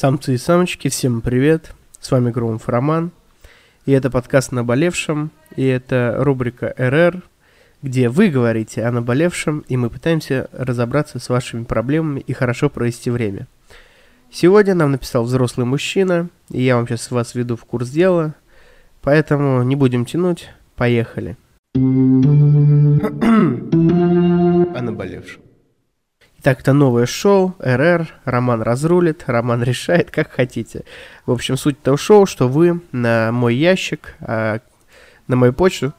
Самцы и самочки, всем привет! С вами Громов Роман. И это подкаст «Наболевшем», и это рубрика «РР», где вы говорите о наболевшем, и мы пытаемся разобраться с вашими проблемами и хорошо провести время. Сегодня нам написал взрослый мужчина, и я вам сейчас вас веду в курс дела, поэтому не будем тянуть, поехали. о наболевшем. Итак, это новое шоу, РР, Роман разрулит, Роман решает, как хотите. В общем, суть этого шоу, что вы на мой ящик, а, на мою почту,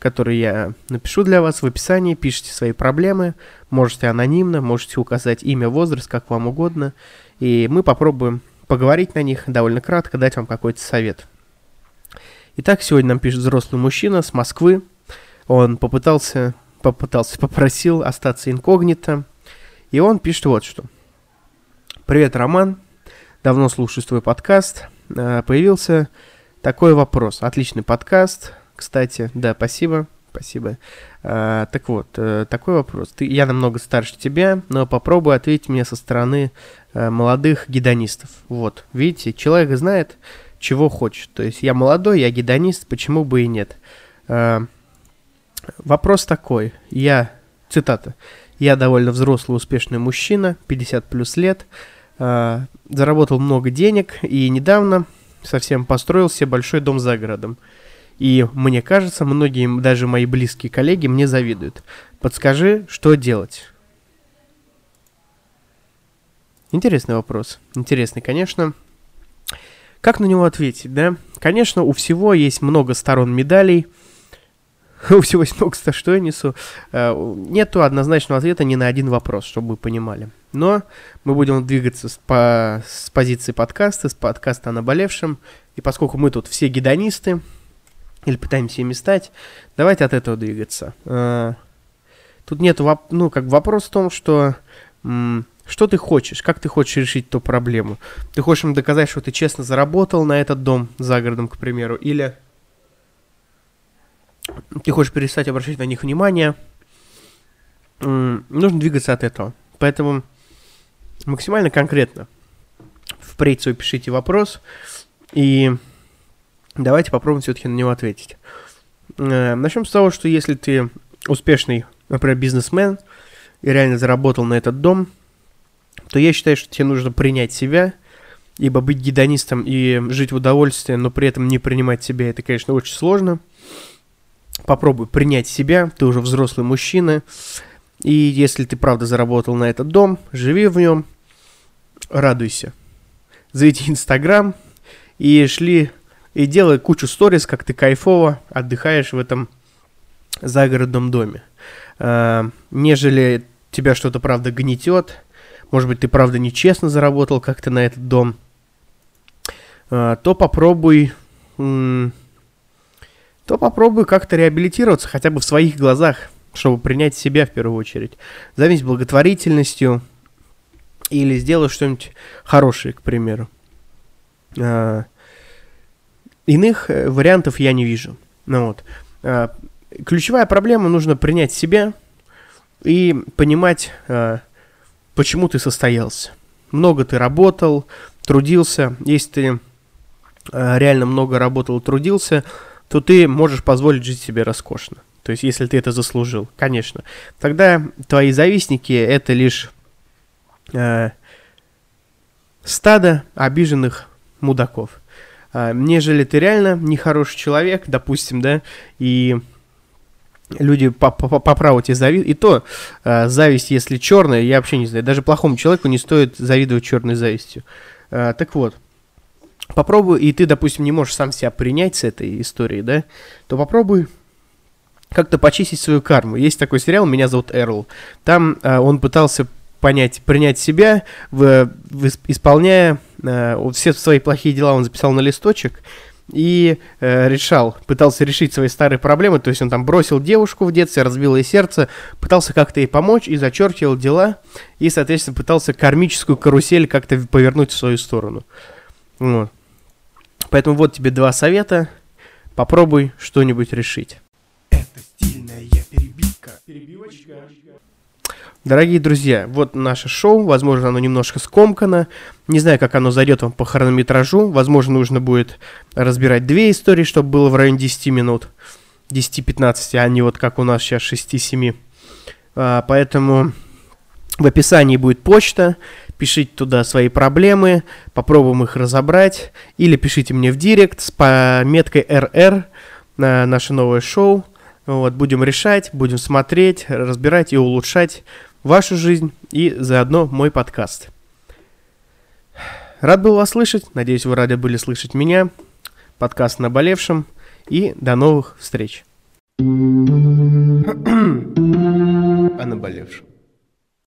которую я напишу для вас в описании, пишите свои проблемы, можете анонимно, можете указать имя, возраст, как вам угодно, и мы попробуем поговорить на них довольно кратко, дать вам какой-то совет. Итак, сегодня нам пишет взрослый мужчина с Москвы. Он попытался, попытался, попросил остаться инкогнито, и он пишет вот что. Привет, Роман. Давно слушаю твой подкаст. А, появился такой вопрос. Отличный подкаст. Кстати, да, спасибо. Спасибо. А, так вот, э, такой вопрос. Ты, я намного старше тебя, но попробуй ответить мне со стороны молодых гедонистов. Вот, видите, человек знает, чего хочет. То есть я молодой, я гедонист, почему бы и нет. Вопрос такой. Я, цитата, я довольно взрослый, успешный мужчина, 50 плюс лет, э, заработал много денег и недавно совсем построил себе большой дом за городом. И мне кажется, многие, даже мои близкие коллеги, мне завидуют. Подскажи, что делать? Интересный вопрос. Интересный, конечно. Как на него ответить, да? Конечно, у всего есть много сторон медалей – у всего много, что я несу. Э, нету однозначного ответа ни на один вопрос, чтобы вы понимали. Но мы будем двигаться с, по, с позиции подкаста, с подкаста о наболевшем. И поскольку мы тут все гедонисты, или пытаемся ими стать, давайте от этого двигаться. Э, тут нет, ну, как вопрос в том, что что ты хочешь, как ты хочешь решить эту проблему. Ты хочешь им доказать, что ты честно заработал на этот дом за городом, к примеру, или ты хочешь перестать обращать на них внимание, нужно двигаться от этого. Поэтому максимально конкретно впредь свой пишите вопрос, и давайте попробуем все-таки на него ответить. Э, начнем с того, что если ты успешный, например, бизнесмен, и реально заработал на этот дом, то я считаю, что тебе нужно принять себя, ибо быть гедонистом и жить в удовольствии, но при этом не принимать себя, это, конечно, очень сложно – попробуй принять себя, ты уже взрослый мужчина, и если ты правда заработал на этот дом, живи в нем, радуйся. Заведи Инстаграм и шли и делай кучу сториз, как ты кайфово отдыхаешь в этом загородном доме. А, нежели тебя что-то правда гнетет, может быть, ты правда нечестно заработал как-то на этот дом, а, то попробуй м- то попробуй как-то реабилитироваться хотя бы в своих глазах, чтобы принять себя в первую очередь. Займись благотворительностью или сделай что-нибудь хорошее, к примеру. А, иных э, вариантов я не вижу. Ну, вот. а, ключевая проблема нужно принять себя и понимать, а, почему ты состоялся. Много ты работал, трудился. Если ты реально много работал трудился, то ты можешь позволить жить себе роскошно. То есть, если ты это заслужил, конечно. Тогда твои завистники это лишь э, стадо обиженных мудаков. Э, нежели ты реально нехороший человек, допустим, да, и люди по, праву тебе завидуют. И то э, зависть, если черная, я вообще не знаю, даже плохому человеку не стоит завидовать черной завистью. Э, так вот, попробуй, и ты, допустим, не можешь сам себя принять с этой историей, да, то попробуй как-то почистить свою карму. Есть такой сериал «Меня зовут Эрл». Там э, он пытался понять, принять себя, в, в, исполняя э, все свои плохие дела, он записал на листочек и э, решал, пытался решить свои старые проблемы, то есть он там бросил девушку в детстве, разбил ей сердце, пытался как-то ей помочь и зачеркивал дела, и, соответственно, пытался кармическую карусель как-то повернуть в свою сторону. Вот. Поэтому вот тебе два совета. Попробуй что-нибудь решить. Это стильная перебивка. Перебивочка. Дорогие друзья, вот наше шоу, возможно, оно немножко скомкано, не знаю, как оно зайдет вам по хронометражу, возможно, нужно будет разбирать две истории, чтобы было в районе 10 минут, 10-15, а не вот как у нас сейчас 6-7. А, поэтому в описании будет почта, пишите туда свои проблемы, попробуем их разобрать, или пишите мне в директ с пометкой RR на наше новое шоу, вот, будем решать, будем смотреть, разбирать и улучшать вашу жизнь и заодно мой подкаст. Рад был вас слышать, надеюсь, вы рады были слышать меня. Подкаст «Наболевшим» и до новых встреч. О наболевшем.